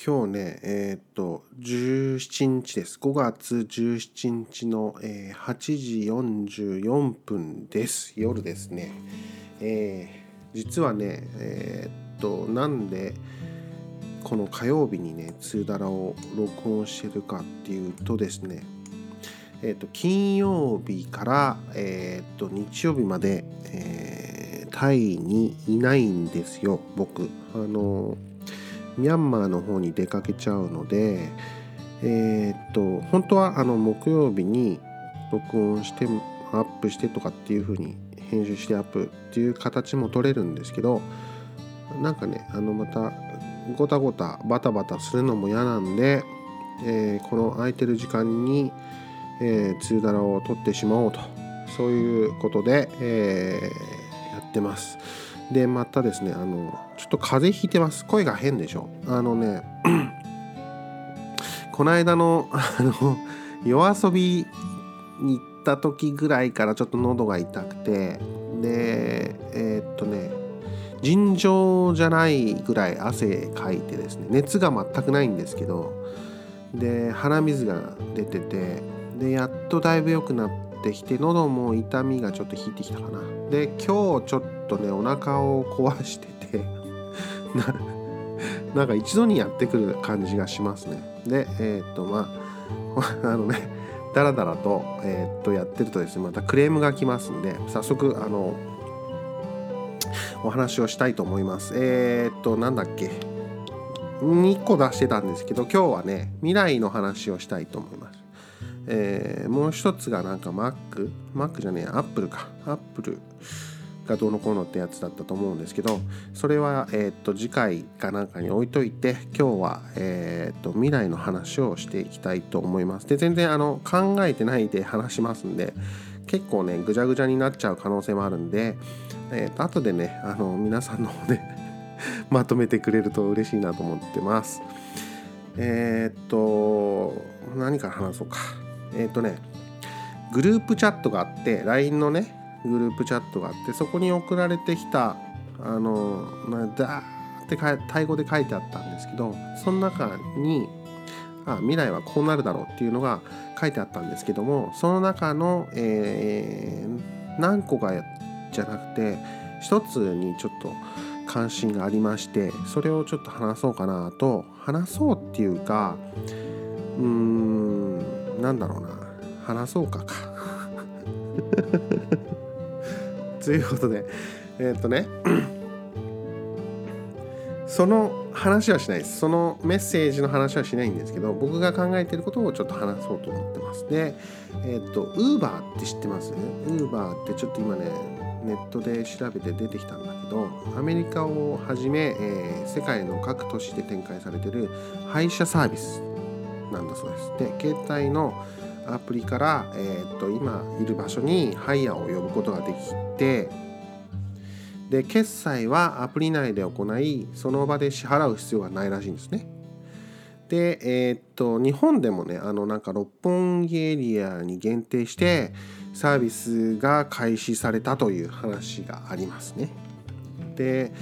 今日ね、えー、っと、17日です。5月17日の、えー、8時44分です。夜ですね。えー、実はね、えー、っと、なんで、この火曜日にね、ツーダラを録音してるかっていうとですね、えっと、金曜日から、えっと、日曜日まで、えタイにいないんですよ、僕。あのミャンマーの方に出かけちゃうので、えー、っと本当はあの木曜日に録音してアップしてとかっていう風に編集してアップっていう形も取れるんですけどなんかねあのまたごたごたバタバタするのも嫌なんで、えー、この空いてる時間に、えー、梅雨だらを取ってしまおうとそういうことで、えー、やってます。でまたですねあのちょっと風邪ひいてます。声が変でしょ。あのね この間のあの夜遊びに行った時ぐらいからちょっと喉が痛くてでえー、っとね尋常じゃないぐらい汗かいてですね熱が全くないんですけどで鼻水が出ててでやっとだいぶ良くなってきて喉も痛みがちょっと引いてきたかな。で今日ちょっとねお腹を壊してて なんか一度にやってくる感じがしますね。でえー、っとまあ あのねだらだらと,、えー、っとやってるとですねまたクレームが来ますんで早速あのお話をしたいと思います。えー、っとなんだっけ。2個出してたんですけど今日はね未来の話をしたいと思います。えー、もう一つがなんか Mac、Mac じゃねえ、Apple か。Apple がどうのこうのってやつだったと思うんですけど、それは、えー、っと次回かなんかに置いといて、今日は、えー、っと未来の話をしていきたいと思います。で、全然あの考えてないで話しますんで、結構ね、ぐちゃぐちゃになっちゃう可能性もあるんで、えー、っと後でね、あの皆さんの方で まとめてくれると嬉しいなと思ってます。え、っと、何から話そうか。えっ、ー、とねグループチャットがあって LINE のねグループチャットがあってそこに送られてきたあのダーってタイ語で書いてあったんですけどその中にあ未来はこうなるだろうっていうのが書いてあったんですけどもその中の、えー、何個かじゃなくて一つにちょっと関心がありましてそれをちょっと話そうかなと。話そうっていうかうーんなんだろうな。話そうかか。ということでえー、っとね。その話はしないです。そのメッセージの話はしないんですけど僕が考えてることをちょっと話そうと思ってます。でえー、っとウーバーって知ってます？ウーバーってちょっと今ねネットで調べて出てきたんだけどアメリカをはじめ、えー、世界の各都市で展開されてる配車サービス。なんだそうです。で携帯のアプリから、えー、っと今いる場所にハイヤーを呼ぶことができてで決済はアプリ内で行いその場で支払う必要がないらしいんですね。でえー、っと日本でもねあのなんか六本木エリアに限定してサービスが開始されたという話がありますね。で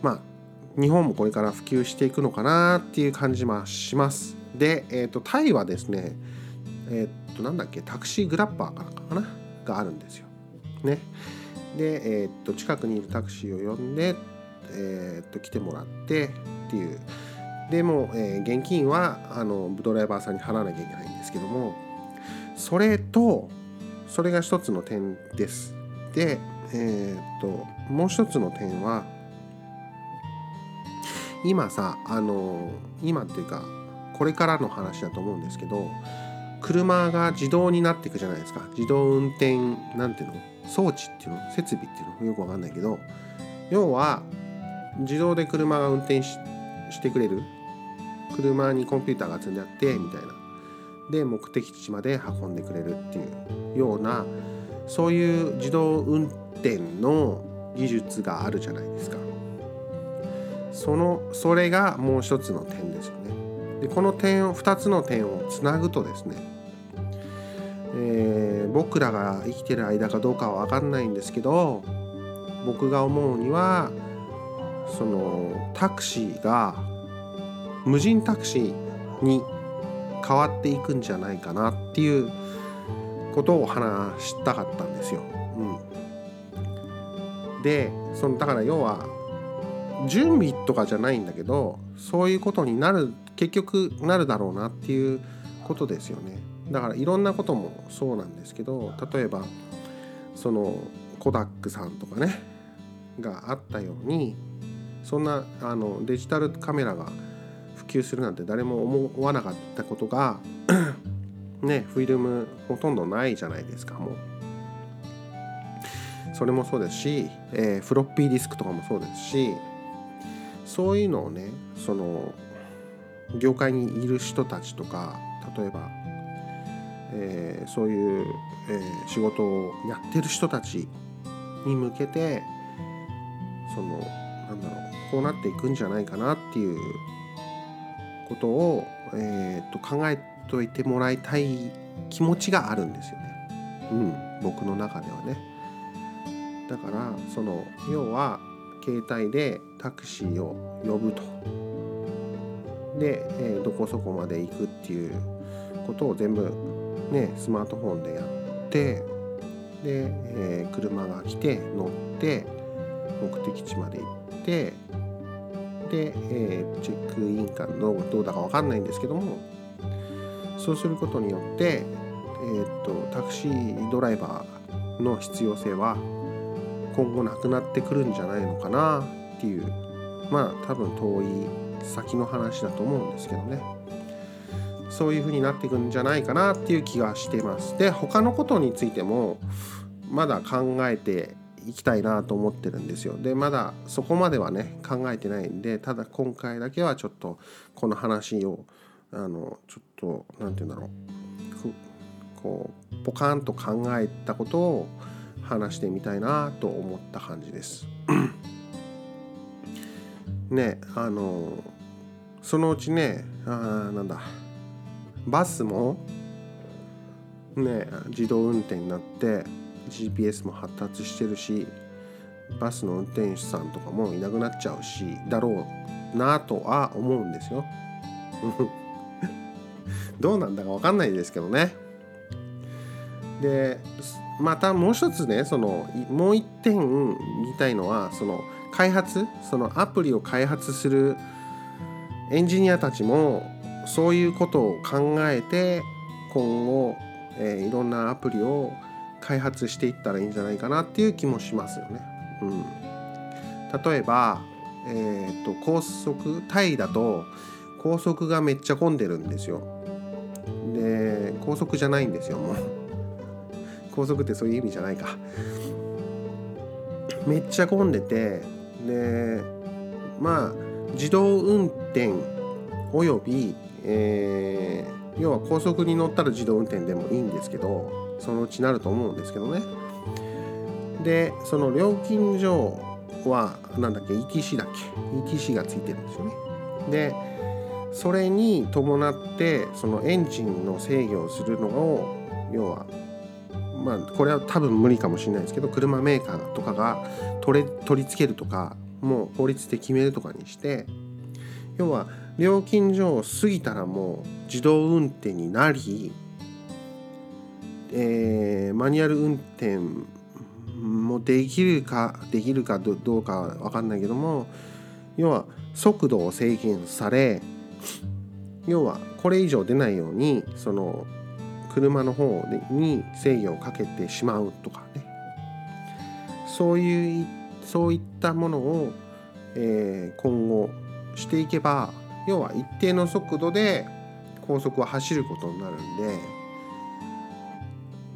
まあ日本もこれから普及していくのかなっていう感じもします。で、えーと、タイはですね、えっ、ー、と、なんだっけ、タクシーグラッパーかながあるんですよ。ね。で、えっ、ー、と、近くにいるタクシーを呼んで、えっ、ー、と、来てもらってっていう。でも、え現金はあのドライバーさんに払わなきゃいけないんですけども、それと、それが一つの点です。で、えっと、もう一つの点は、今さ、あの、今っていうか、これからの話だと思うんですけど車が自動になっていくじゃないですか。自動運転なんていうの？装置っていうの？設備っていうの？よくわかんないけど要は自動で車が運転してくれる？車にコンピューターが積んであってみたいな。で目的地まで運んでくれるっていうようなそういう自動運転の技術があるじゃないですか。そのそれがもう一つの点ですよね。でこの点を2つの点をつなぐとですね、えー、僕らが生きてる間かどうかは分かんないんですけど僕が思うにはそのタクシーが無人タクシーに変わっていくんじゃないかなっていうことを話したかったんですよ。うん、でそのだから要は準備とかじゃないんだけどそういうことになる結局なるだろうなっていうことですよね。だからいろんなこともそうなんですけど例えばそのコダックさんとかねがあったようにそんなあのデジタルカメラが普及するなんて誰も思わなかったことが ねフィルムほとんどないじゃないですかもうそれもそうですし、えー、フロッピーディスクとかもそうですしそういうのをねその業界にいる人たちとか例えば、えー、そういう、えー、仕事をやってる人たちに向けてそのなんだろうこうなっていくんじゃないかなっていうことを、えー、と考えといてもらいたい気持ちがあるんですよね。うん、僕の中ではね。だからその要は携帯でタクシーを呼ぶと。で、えー、どこそこまで行くっていうことを全部ねスマートフォンでやってで、えー、車が来て乗って目的地まで行ってで、えー、チェックインかどうどうだか分かんないんですけどもそうすることによって、えーと、タクシードライバーの必要性は今後なくなってくるんじゃないのかなっていうまあ多分遠い先の話だと思うんですけどね。そういう風になっていくんじゃないかなっていう気がしてます。で他のことについてもまだ考えていきたいなと思ってるんですよ。でまだそこまではね考えてないんでただ今回だけはちょっとこの話をあのちょっと何て言うんだろう。こうポカンと考えたことを話してみたいなと思った感じです。ねあのそのうちねあなんだバスもね自動運転になって GPS も発達してるしバスの運転手さんとかもいなくなっちゃうしだろうなとは思うんですよ。どうなんだか分かんないですけどね。でまたもう一つねそのもう一点言いたいのはその開発そのアプリを開発するエンジニアたちもそういうことを考えて今後、えー、いろんなアプリを開発していったらいいんじゃないかなっていう気もしますよね。うん、例えば、えーと、高速タイだと高速がめっちゃ混んでるんですよ。で高速じゃないんですよもう。高速ってそういう意味じゃないか。めっちゃ混んでてでまあ自動運転および、えー、要は高速に乗ったら自動運転でもいいんですけどそのうちなると思うんですけどね。でその料金所は何だっけ ETC だっけ ETC がついてるんですよね。でそれに伴ってそのエンジンの制御をするのを要はまあこれは多分無理かもしれないですけど車メーカーとかが取れ取り付けるとかもう法律で決めるとかにして要は料金所を過ぎたらもう自動運転になりえー、マニュアル運転もできるかできるかどうか分かんないけども要は速度を制限され要はこれ以上出ないようにその車の方に制御をかけてしまうとかね。そういうそういったものを、えー、今後していけば要は一定の速度で高速は走ることになるんで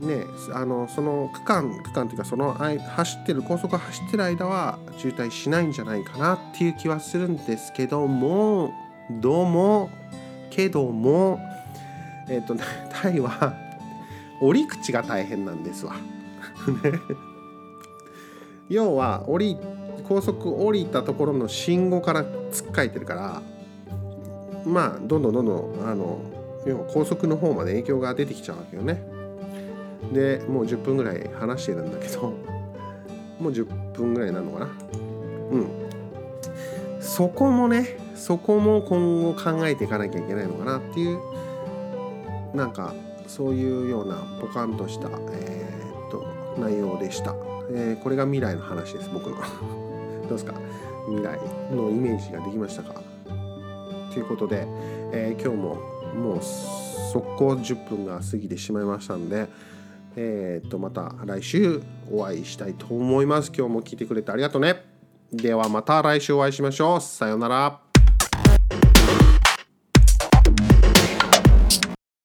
ね、あのその区間区間というかその走ってる高速走ってる間は渋滞しないんじゃないかなっていう気はするんですけどもどうもけどもえっ、ー、とタイは折り口が大変なんですわ。要は降り高速降りたところの信号からつっかえてるからまあどんどんどんどんあの要は高速の方まで影響が出てきちゃうわけよね。でもう10分ぐらい話してるんだけどもう10分ぐらいなのかなうんそこもねそこも今後考えていかなきゃいけないのかなっていうなんかそういうようなポカンとした、えー、っと内容でした、えー、これが未来の話です僕の。どうですか？未来のイメージができましたか？ということで、えー、今日ももう速攻10分が過ぎてしまいましたんでえー、っとまた来週お会いしたいと思います。今日も聞いてくれてありがとうね。ではまた来週お会いしましょう。さようなら。